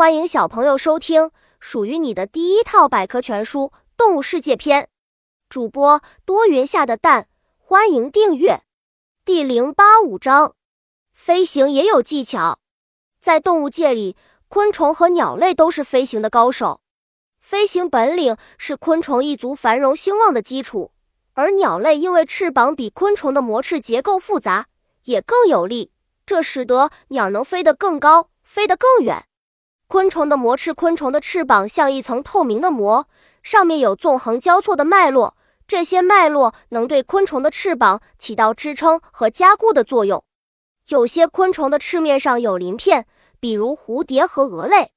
欢迎小朋友收听属于你的第一套百科全书《动物世界篇》。主播多云下的蛋，欢迎订阅。第零八五章：飞行也有技巧。在动物界里，昆虫和鸟类都是飞行的高手。飞行本领是昆虫一族繁荣兴旺的基础，而鸟类因为翅膀比昆虫的膜翅结构复杂，也更有力，这使得鸟能飞得更高，飞得更远。昆虫的膜翅，昆虫的翅膀像一层透明的膜，上面有纵横交错的脉络，这些脉络能对昆虫的翅膀起到支撑和加固的作用。有些昆虫的翅面上有鳞片，比如蝴蝶和蛾类。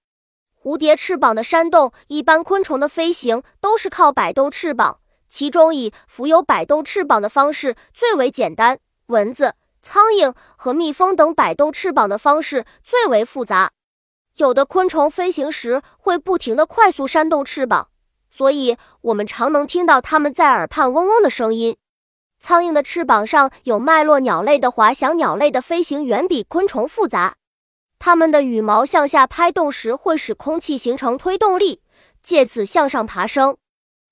蝴蝶翅膀的扇动，一般昆虫的飞行都是靠摆动翅膀，其中以浮游摆动翅膀的方式最为简单。蚊子、苍蝇和蜜蜂等摆动翅膀的方式最为复杂。有的昆虫飞行时会不停地快速扇动翅膀，所以我们常能听到它们在耳畔嗡嗡的声音。苍蝇的翅膀上有脉络，鸟类的滑翔，鸟类的飞行远比昆虫复杂。它们的羽毛向下拍动时会使空气形成推动力，借此向上爬升。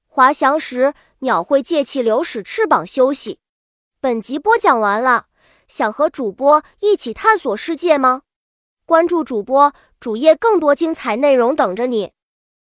滑翔时，鸟会借气流使翅膀休息。本集播讲完了，想和主播一起探索世界吗？关注主播主页，更多精彩内容等着你。